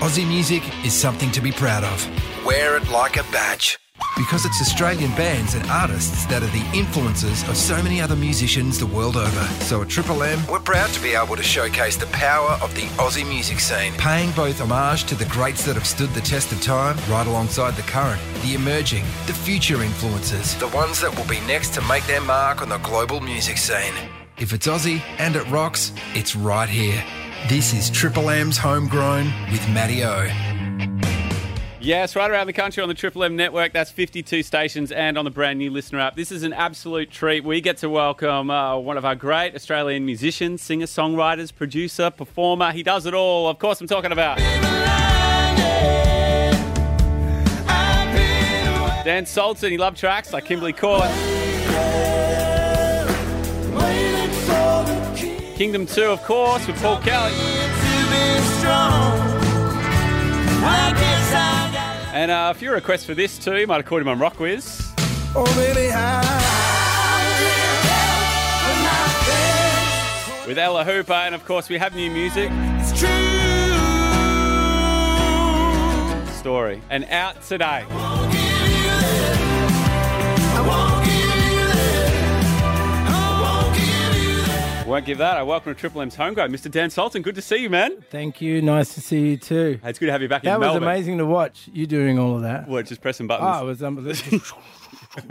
Aussie music is something to be proud of. Wear it like a badge. Because it's Australian bands and artists that are the influences of so many other musicians the world over. So at Triple M, we're proud to be able to showcase the power of the Aussie music scene, paying both homage to the greats that have stood the test of time, right alongside the current, the emerging, the future influences, the ones that will be next to make their mark on the global music scene. If it's Aussie and it rocks, it's right here. This is Triple M's Homegrown with Matty O. Yes, right around the country on the Triple M network. That's 52 stations and on the brand new listener app. This is an absolute treat. We get to welcome uh, one of our great Australian musicians, singer, songwriters, producer, performer. He does it all. Of course, I'm talking about. Dan Sultan. He loved tracks like Kimberly Court. Kingdom 2, of course, with Paul Kelly. And uh, a few requests for this too. Might have caught him on Rock baby, With Ella Hooper, and of course, we have new music. it's true. Story. And out today. Won't give that. I welcome to Triple M's homegrown, Mr. Dan Sultan. Good to see you, man. Thank you. Nice to see you too. Hey, It's good to have you back That in was amazing to watch. You doing all of that. What, just pressing buttons? Oh, it was unbelievable.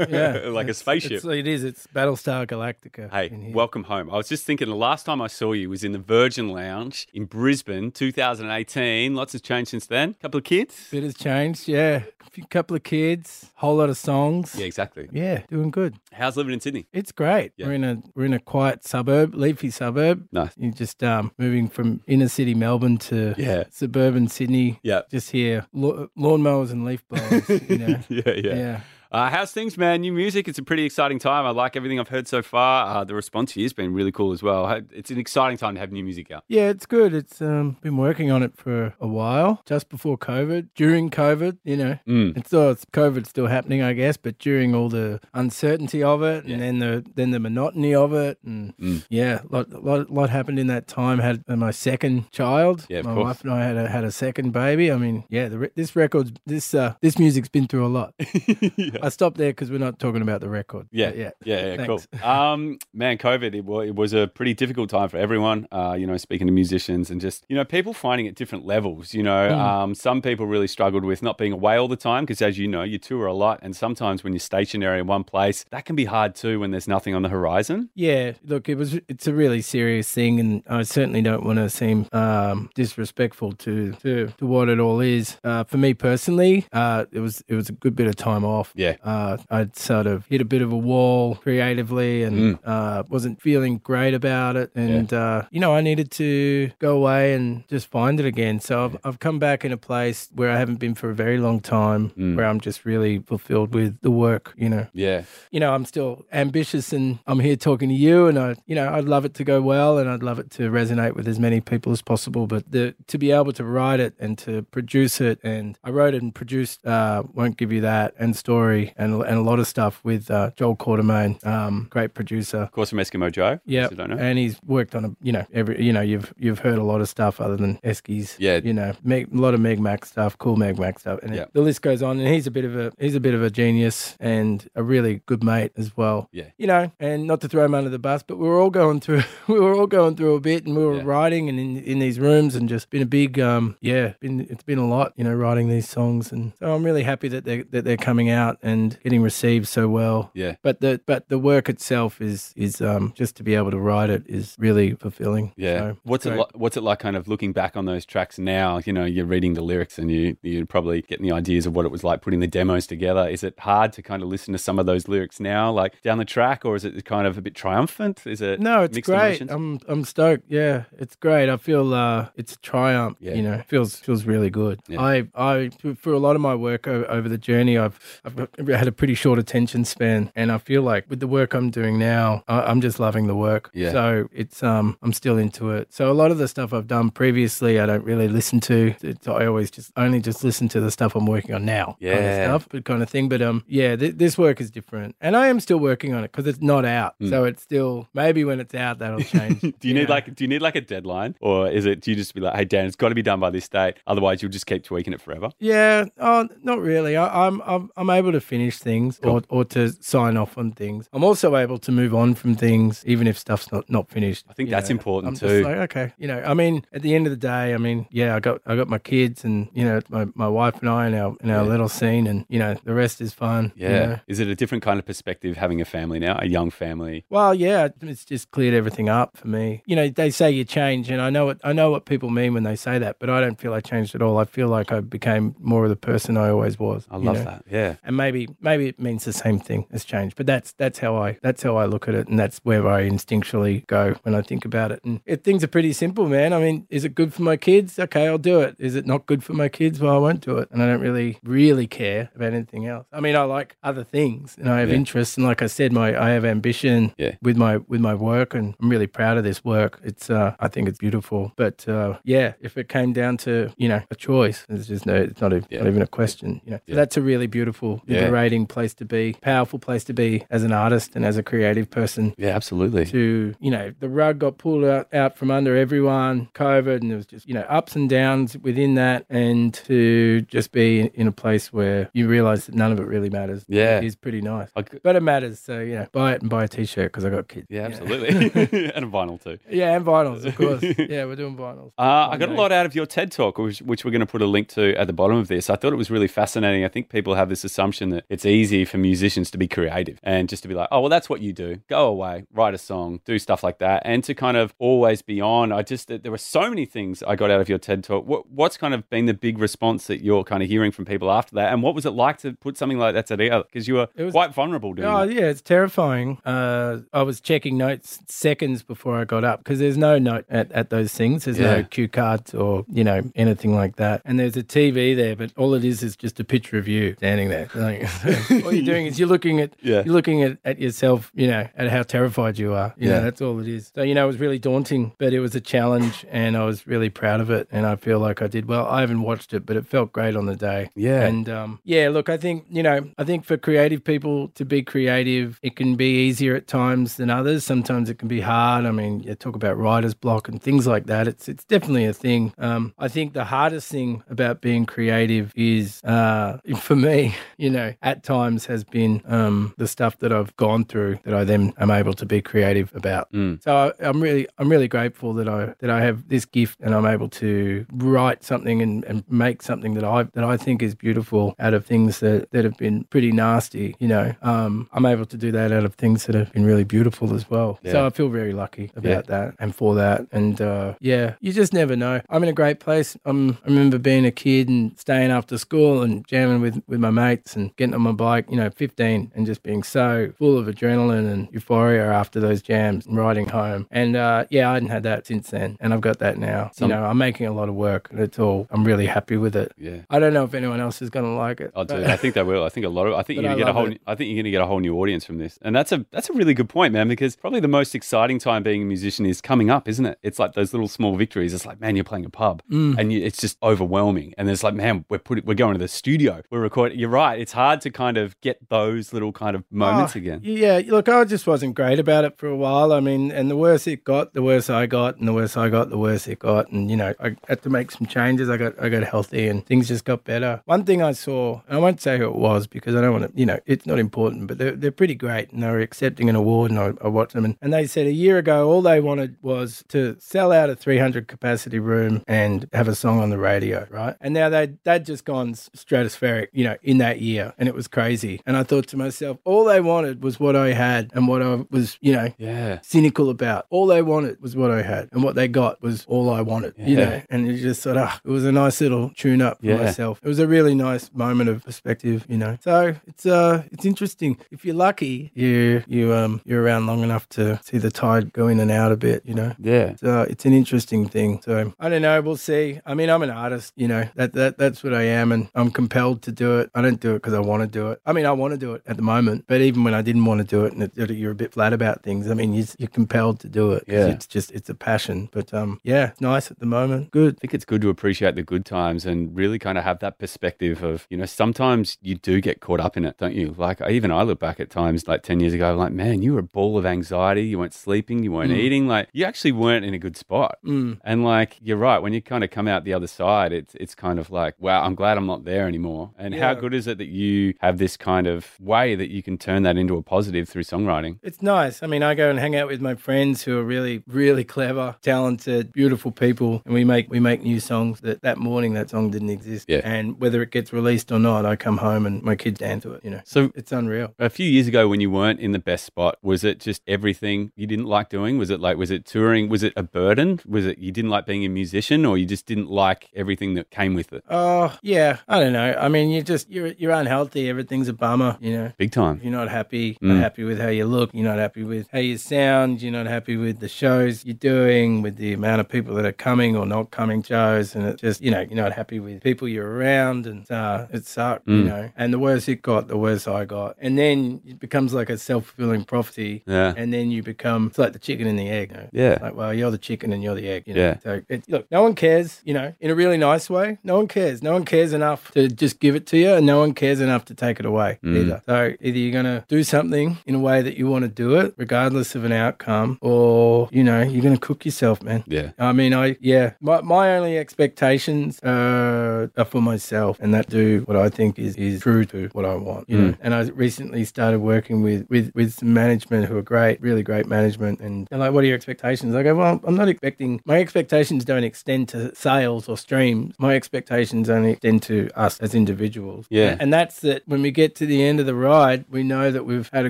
yeah, Like a spaceship. It's, it is. It's Battlestar Galactica. Hey, welcome home. I was just thinking the last time I saw you was in the Virgin Lounge in Brisbane, 2018. Lots has changed since then. Couple of kids. Bit has changed. Yeah, a couple of kids, whole lot of songs. Yeah, exactly. Yeah, doing good. How's living in Sydney? It's great. Yeah. We're in a we're in a quiet suburb, leafy suburb. Nice. You're just um, moving from inner city Melbourne to Yeah. suburban Sydney. Yeah. Just here, la- lawnmowers and leaf blowers. you know. Yeah, yeah. Yeah. Uh, how's things, man? New music. It's a pretty exciting time. I like everything I've heard so far. Uh, the response here has been really cool as well. It's an exciting time to have new music out. Yeah, it's good. It's um, been working on it for a while, just before COVID, during COVID, you know. Mm. It's still it's COVID still happening, I guess, but during all the uncertainty of it, Yeah. and then the then the monotony of it, and Mm. yeah, lot, lot lot happened in that time. Had uh, my second child. Yeah, of my course. wife and I had a had a second baby. I mean, yeah, the, this record's this uh this music's been through a lot. I stopped there because we're not talking about the record. Yeah, yeah, yeah, yeah, cool. Um, man, COVID, it, it was a pretty difficult time for everyone. Uh, you know, speaking to musicians and just you know people finding it different levels. You know, Mm. um, some people really struggled with not being away all the time because, as you know, you tour a lot, and sometimes when you're stationary in one place, that can be hard too when there's nothing on the horizon. Yeah, look, it was it's a really serious thing, and I certainly don't want to seem um, disrespectful to, to to what it all is. Uh, for me personally, uh, it was it was a good bit of time off. Yeah. Uh, I'd sort of hit a bit of a wall creatively, and uh, wasn't feeling great about it, and uh, you know I needed to go away and just find it again. So I've I've come back in a place where I haven't been for a very long time, where I'm just really fulfilled with the work. You know. Yeah, you know, I'm still ambitious and I'm here talking to you and I, you know, I'd love it to go well and I'd love it to resonate with as many people as possible. But the, to be able to write it and to produce it and I wrote it and produced, uh, Won't Give You That and Story and, and a lot of stuff with, uh, Joel Quartermain, um, great producer. of course, from Eskimo Joe. Yeah, those who don't know. and he's worked on a you know every you know you've you've heard a lot of stuff other than Eskies. Yeah. you know Meg, a lot of Meg Mac stuff, cool Meg Mac stuff, and it- Yeah. the list goes on. And he's a bit of a he's a bit of a genius and a really good mate as well. Yeah. you know, and not to throw him under the bus, but we were all going through we were all going through a bit, and we were Yeah. writing and in in these rooms, and just been a big um yeah, been it's been a lot, you know, writing these songs, and so I'm really happy that they that they're coming out and getting received so well. Yeah. But the but the work itself is is um just to be able to write it is really fulfilling. Yeah. So, what's it like? What's it like? Kind of looking back on those tracks now. You know, you're reading the lyrics and you you're probably getting the ideas of what it was like putting the demos together. Is it hard to kind of listen to some of those lyrics now, like down the track, or is it kind of a bit triumphant? Is it No, it's mixed great. emotions? I'm I'm stoked. Yeah, it's great. I feel uh, it's triumph. Yeah. You know, feels feels really good. Yeah. I I for a lot of my work over the journey, I've I've I had a pretty short attention span, and I feel like with the work I'm doing now, I, I'm just loving the work. Yeah. So it's um, I'm still into it. So a lot of the stuff I've done previously, I don't really listen to. It's, I always just only just listen to the stuff I'm working on now. Kind of Yeah. stuff, but kind of thing. But um, yeah, th- this work is different, and I am still working on it because it's not out. So it's still maybe when it's out that'll change. Do you need like do you need like a deadline, or is it do you just be like, hey Dan, it's got to be done by this date, otherwise you'll just keep tweaking it forever? Yeah, oh, not really. I, I'm I'm I'm able to finish things or, or to sign off on things. I'm also able to move on from things even if stuff's not, not finished. I think that's important I'm too. Like, okay, you know, I mean, at the end of the day, I mean, yeah, I got I got my kids and you know my, my wife and I in our in our little scene, and you know the rest is fun. you Yeah. know. Is it a different kind of perspective having a family now, a young family? Well, yeah, it's just cleared everything up for me. You know, they say you change, and I know what I know what people mean when they say that, but I don't feel I changed at all. I feel like I became more of the person I always was. I love know? that. Yeah. and maybe maybe it means the same thing as change but that's that's how i that's how i look at it and that's where i instinctually go when i think about it. And things are pretty simple man. I mean is it good for my kids? Okay i'll do it. Is it not good for my kids? Well i won't do it. And i don't really really care about anything else. I mean i like other things and i have Yeah. interests and like i said my i have ambition Yeah. with my with my work and i'm really proud of this work. It's uh i think it's beautiful. But uh yeah if it came down to you know a choice there's just no it's not, a, Yeah. not even a question you know. So that's a really beautiful Yeah. Liberating place to be powerful place to be as an artist and as a creative person Yeah, absolutely. to you know the rug got pulled out, out from under everyone covid and there was just you know ups and downs within that and to just be in, in a place where you realize that none of it really matters Yeah. is pretty nice I c- but it matters so you know buy it and buy a t-shirt because i got kids yeah, absolutely. and a vinyl too. yeah and vinyls of course yeah we're doing vinyls Uh, I got a lot out of your TED talk, which, which we're going to put a link to at the bottom of this. I thought it was really fascinating. I think people have this assumption that it's easy for musicians to be creative and just to be like, oh, well, that's what you do. Go away, write a song, do stuff like that. And to kind of always be on. I just, there were so many things I got out of your TED talk. What, what's kind of been the big response that you're kind of hearing from people after that? And what was it like to put something like that together? Because you were It was- quite vulnerable doing Oh it. yeah, it's terrifying. Uh, I was checking notes seconds before I got up because there's no note at, at those things. There's Yeah. no cue cards or you know anything like that. And there's a TV there, but all it is is just a picture of you standing there. Like, all you're doing is you're looking at Yeah. you're looking at, at yourself. You know at how terrified you are. You Yeah. know that's all it is. So you know it was really daunting, but it was a challenge, and I was really proud of it. And I feel like I did well. I haven't watched it, but it felt great on the day. Yeah. And um, yeah, look, I think you know, I think for creative people to be creative, it can be easier at times than others. Sometimes it can be hard. I mean, you talk about writer's block and things like that. It's it's definitely a thing. Um, I think the hardest thing about being creative is, uh, for me, you know, at times has been um, the stuff that I've gone through that I then am able to be creative about. So I, I'm really I'm really grateful that I that I have this gift and I'm able to write something and, and make something that I that I think is beautiful out of things that, that have been pretty nasty. You know, um, I'm able to do that out of things that have been really beautiful as well. Yeah. So I feel very lucky about Yeah. that and for that. And uh, yeah, you just never know. I'm in a great place. I'm, I remember being a kid and staying after school and jamming with, with my mates and getting on my bike, you know, 15 and just being so full of adrenaline and euphoria after those jams and riding home. And uh, yeah, I hadn't had that since then. And I've got that now. Some- you know, I'm making a lot of work and it's all, I'm really happy with it. Yeah. I don't know if anyone else is going to like it. But- dude, I think they will. I think a lot of. I think But you're gonna get a whole. it. I think you're gonna get a whole new audience from this, and that's a that's a really good point, man. Because probably the most exciting time being a musician is coming up, isn't it? It's like those little small victories. It's like, man, you're playing a pub, Mm. and you, it's just overwhelming. And it's like, man, we're putting, we're going to the studio, we're recording. You're right. It's hard to kind of get those little kind of moments Oh, again. Yeah, look, I just wasn't great about it for a while. I mean, and the worse it got, the worse I got, and the worse I got, the worse it got. And you know, I had to make some changes. I got I got healthy, and things just got better. One thing I saw, and I won't say who it was because I don't want to, you know, it's not important, but they're they're pretty great, and they were accepting an award, and I, I watched them, and, and they said a year ago all they wanted was to sell out a 300 capacity room and have a song on the radio, right? And now they they'd just gone stratospheric, you know, in that year, and it was crazy. And I thought to myself, all they wanted was what I had and what I was, you know, Yeah. cynical about. All they wanted was what I had, and what they got was all I wanted, you know. And you just sort of, it was a nice little tune up for Yeah. myself. It was a really nice moment of perspective, you know. So it's uh, it's interesting. If you're lucky, you you um you're around long enough to see the tide go in and out a bit, you know. Yeah. So it's an interesting thing. So I don't know. We'll see. I mean, I'm an artist. You know that that that's what I am, and I'm compelled to do it. I don't do it because I want to do it. I mean, I want to do it at the moment, but even when I didn't want to do it, and it, you're a bit flat about things, I mean, you're, you're compelled to do it. Yeah. it's just it's a passion. But um, yeah, nice at the moment. Good. I think it's good to appreciate the good times and really kind of have that perspective of, you know, sometimes you do get caught up in it, don't you? Like, even I look back at times like 10 years ago, like, man, you were a ball of anxiety. You weren't sleeping, you weren't eating. Like, you actually weren't in a good spot. Mm. And like, you're right. When you kind of come out the other side, it's, it's kind of like, wow, I'm glad I'm not there anymore. And how good is it that you have this kind of way that you can turn that into a positive through songwriting? It's nice. I mean, I go and hang out with my friends who are really, really clever, talented, beautiful people, and we make we make new songs. That that morning, that song didn't exist. Yeah. And whether it gets released or not, I come home and my kids dance to it. You know, So it's unreal. A few years ago, when you weren't in the best spot, was it just everything you didn't like doing? Was it like, was it touring? Was it a burden? Was it you didn't like being a musician, or you just didn't like everything that came with it? Oh yeah, I don't know. I mean, you just you're you're unhealthy. Everything's a bummer. You know. Big time. You're not happy, Mm. not happy with how you look, you're not happy with how you sound, you're not happy with the shows you're doing, with the amount of people that are coming or not coming shows, and it's just, you know, you're not happy with people you're around, and uh, it sucked, you Mm. know. And the worse it got, the worse I got. And then it becomes like a self fulfilling prophecy. Yeah. And then you become, it's like the chicken and the egg. you know? Yeah. Like, well, you're the chicken and you're the egg. You know? Yeah. So, it, look, no one cares, you know, in a really nice way. No one cares. No one cares enough to just give it to you, and no one cares enough to take it away Mm. either. So, either you're going to do something in a way that you want to do it, regardless of an outcome, or, you know, you're going to cook yourself, man. Yeah. I mean, I, yeah, my, my only expectations uh, are for myself and that do what I think is, is true to what I want, you know. And I recently started working with, with, with some management who are great, really great management. And they're like, what are your expectations? I go, well, I'm not expecting, my expectations don't extend to sales or streams. My expectations only extend to us as individuals. Yeah. And that's that when we get to the end of the ride, we know that we've had a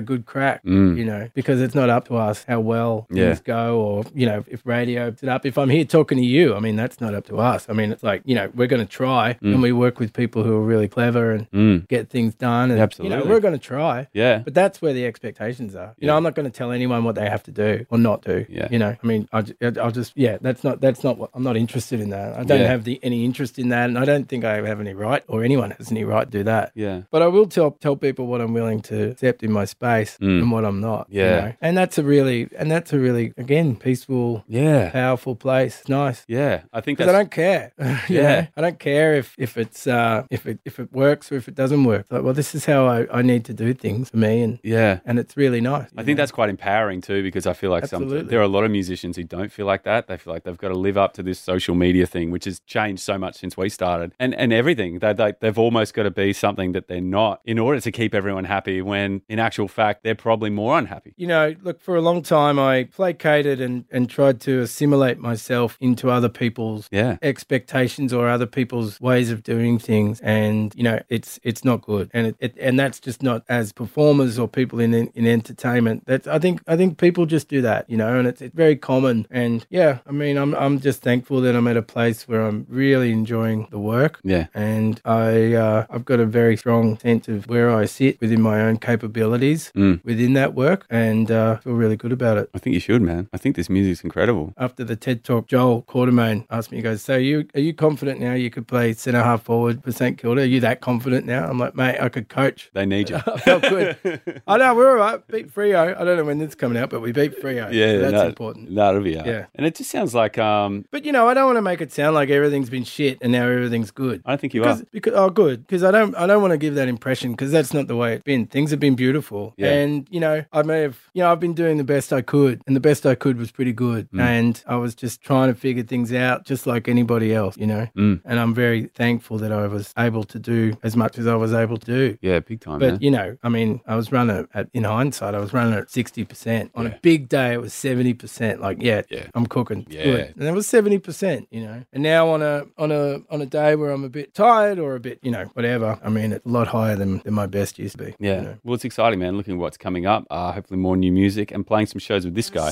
good crack, Mm. you know, because it's not up to us how well Yeah. things go or, you know, if radio it up. If I'm here talking to you, I mean, that's not up to us. I mean, it's like, you know, we're going to try and we work with people who are really clever and Mm. get things done. And, You Absolutely. know, we're going to try. Yeah. But that's where the expectations are. You know, I'm not going to tell anyone what they have to do or not do. Yeah. You know, I mean, I, ju- I'll just, yeah, that's not, that's not what, I'm not interested in that. I don't Yeah. have the, any interest in that. And I don't think I have any right or anyone has any right to do that. Yeah. But I will tell tell people what I'm willing to accept in my space Mm. and what I'm not. you Yeah. know? And that's a really and that's a really again peaceful, Yeah. powerful place. It's nice. Yeah. I think Because I don't care. Yeah. know? I don't care if, if it's uh if it if it works or if it doesn't work. Like, well, this is how I, I need to do things for me and yeah. and it's really nice. I you think know? that's quite empowering too, because I feel like some, there are a lot of musicians who don't feel like that. They feel like they've got to live up to this social media thing, which has changed so much since we started, and and everything. They, they they've almost got to be something that they're not in order to keep everyone happy. When in actual fact, they're probably more unhappy. you know, look, for a long time I placated and, and tried to assimilate myself into other people's Yeah. expectations or other people's ways of doing things. And, you know, it's it's not good. And it, it and that's just not as performers or people in in entertainment. That's I think I think people just do that, you know, and it's, it's very common. And yeah, I mean I'm I'm just thankful that I'm at a place where I'm really enjoying the work Yeah. and I uh, I've got a very strong sense of where I sit within my own capabilities Mm. within that work, and uh, feel really good about it. I think you should, man. I think this music's incredible. After the TED Talk, Joel Quartermain asked me, he goes, "So you are you confident now you could play centre half forward for St Kilda? Are you that confident now?" I'm like, "Mate, I could coach." They need you. I felt good. I know we're all right. Beat Freo. I don't know when this is coming out, but we beat Freo. yeah, So that's no, important. No, it'll be out. Yeah. and it just sounds like um, But you know, I don't want to make it sound like everything's been shit and now everything's good. I think you because, are. because oh good because I don't I don't want to give that impression because that's not the way it's been. Things have been beautiful, Yeah. and you know I may have you know I've been doing the best I could, and the best I could was pretty good, Mm. and I was just trying to figure things out just like anybody else, you know. Mm. And I'm very thankful that I was able to do as much as I was able to do. Yeah, big time, But man. you know, I mean, I was running at in hindsight, I was running at sixty percent. On Yeah. a big day, it was seventy percent. Like, yeah, Yeah. I'm cooking. Yeah. good. And it was seventy percent. You know, and now on a on a on a day where I'm a bit tired or a bit, you know, whatever. I mean, it's a lot higher than than my best used to be. Yeah. you know. Well, it's exciting, man. Looking at what's coming up. Uh, hopefully, more new music and playing some shows with this guy.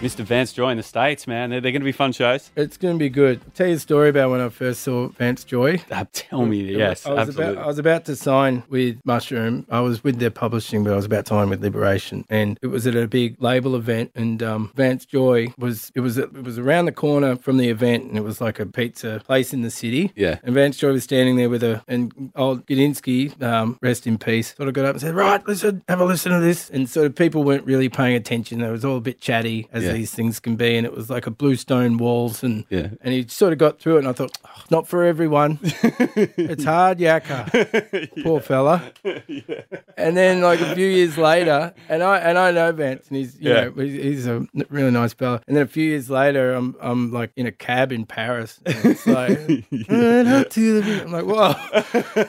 Mr. Vance Joy in the States, man. They're, they're going to be fun shows. It's going to be good. I'll tell you a story about when I first saw Vance Joy. Uh, tell me, yes, I was absolutely. about I was about to sign with Mushroom. I was with their publishing, but I was about to sign with Liberation, and it was at a big label event. And um, Vance Joy was it was it was around the corner from the event, and it was like a pizza place in the city. Yeah. And Vance Joy was standing there with a and old Gudinski, um, rest in peace, sort of got up and said, "Right, listen, have a listen to this." And sort of people weren't really paying attention. It was all a bit chatty, as Yeah. These things can be, and it was like a blue stone walls and Yeah. and he sort of got through it, and I thought, "Oh, not for everyone. it's hard, yakka. Poor fella. And then, like a few years later, and I and I know Vance, and he's you Yeah. know he's, a really nice fella. And then a few years later, I'm I'm like in a cab in Paris. And it's like, uh, "Run up to the-" I'm like, whoa.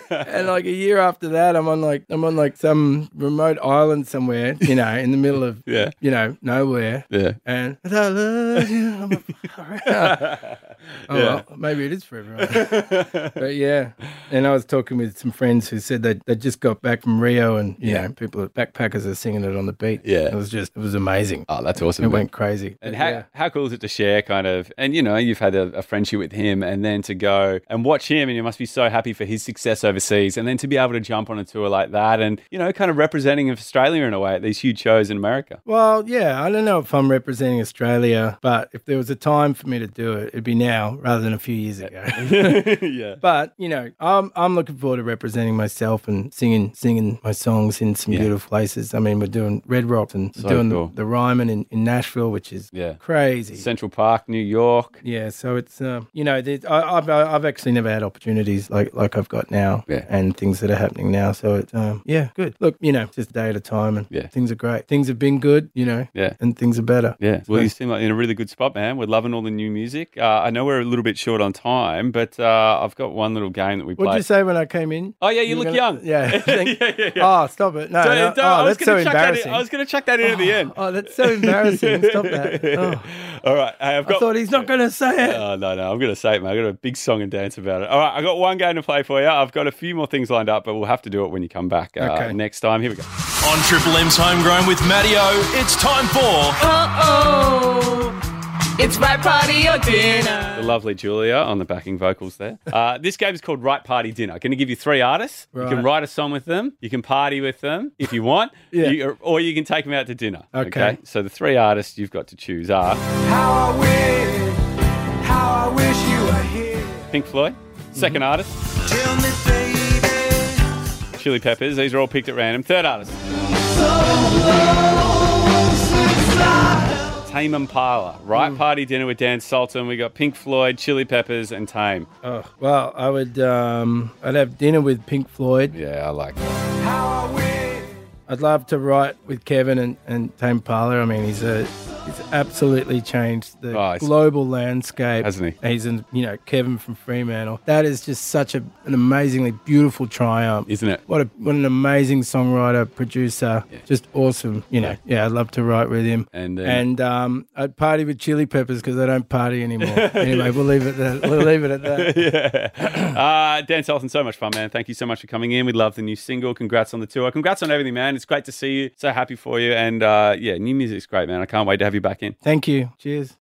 and like a year after that, I'm on like I'm on like some remote island somewhere, you know, in the middle of Yeah. you know nowhere. Yeah. And I love you. I'm like, "Around." oh, well, maybe it is for everyone. but yeah, and I was talking with some friends who said they they just got back from Rio, and you Yeah. know, people backpackers are singing it on the beat. Yeah. it was just it was amazing. Oh, that's awesome. It man. went crazy. And But how, yeah. how cool is it to share kind of, and you know, you've had a, a friendship with him and then to go and watch him and you must be so happy for his success overseas and then to be able to jump on a tour like that and, you know, kind of representing Australia in a way at these huge shows in America. Well, yeah, I don't know if I'm representing Australia, but if there was a time for me to do it, it'd be now rather than a few years ago. yeah. But you know, I'm I'm looking forward to representing myself and singing singing my songs in some Yeah. beautiful places. I mean, we're doing Red Rocks and So doing cool. the, the Ryman in, in Nashville, which is Yeah. crazy. Central Park, New York. yeah, so it's uh, you know, I, I've I've actually never had opportunities like like I've got now, Yeah. and things that are happening now. So it's um, yeah, good. Look, you know, just a day at a time, and Yeah. things are great. Things have been good, you know, Yeah. and things are better. Yeah. Well, you seem like in a really good spot, man. We're loving all the new music. Uh, I know we're a little bit short on time, but uh, I've got one little game that we play. What'd play. you say when I came in? Oh, yeah, you, were look gonna- young. Yeah. Thank- yeah, yeah, yeah. Oh, stop it! No, Don't- no. oh, I was that's so gonna chuck that in- embarrassing. I was going to chuck that in at the end. Oh, that's so embarrassing. Stop that. Oh, All right. Hey, I've got, I thought he's not going to say it. Oh, no, no. I'm going to say it, man. I've got a big song and dance about it. All right. I've got one game to play for you. I've got a few more things lined up, but we'll have to do it when you come back uh, Okay. next time. Here we go. On Triple M's Homegrown with Matty O, it's time for oh, it's my party or dinner. The lovely Julia on the backing vocals there. Uh, this game is called Write Party Dinner. Going to give you three artists. You can Right. write a song with them. You can party with them if you want. Yeah. You- or you can take them out to dinner. Okay. So the three artists you've got to choose are How I wish, how I wish you were here. Pink Floyd. 2nd Mm-hmm. artist, Tell me, baby. Chili Peppers. These are all picked at random. Third artist, Tame Impala. Mm. Write Party Dinner with Dan Sultan. We got Pink Floyd, Chili Peppers, and Tame. Oh, well, I would. Um, I'd have dinner with Pink Floyd. Yeah, I like that. How I wish. I'd love to write with Kevin and, and Tame Impala. I mean, he's a he's absolutely changed the Oh, global landscape, Hasn't he? He's in, you know Kevin from Fremantle. That is just such a, an amazingly beautiful triumph, Isn't it? What a what an amazing songwriter, producer, just awesome. You know, yeah, I'd love to write with him. And then- and um, I'd party with Chili Peppers because I don't party anymore. anyway, we'll leave it that. We'll leave it at that. yeah. Uh, Dan Sultan, so much fun, man. Thank you so much for coming in. We love the new single. Congrats on the tour. Congrats on everything, man. It's great to see you. So happy for you. And uh, yeah, new music's great, man. I can't wait to have you back in. Thank you. Cheers.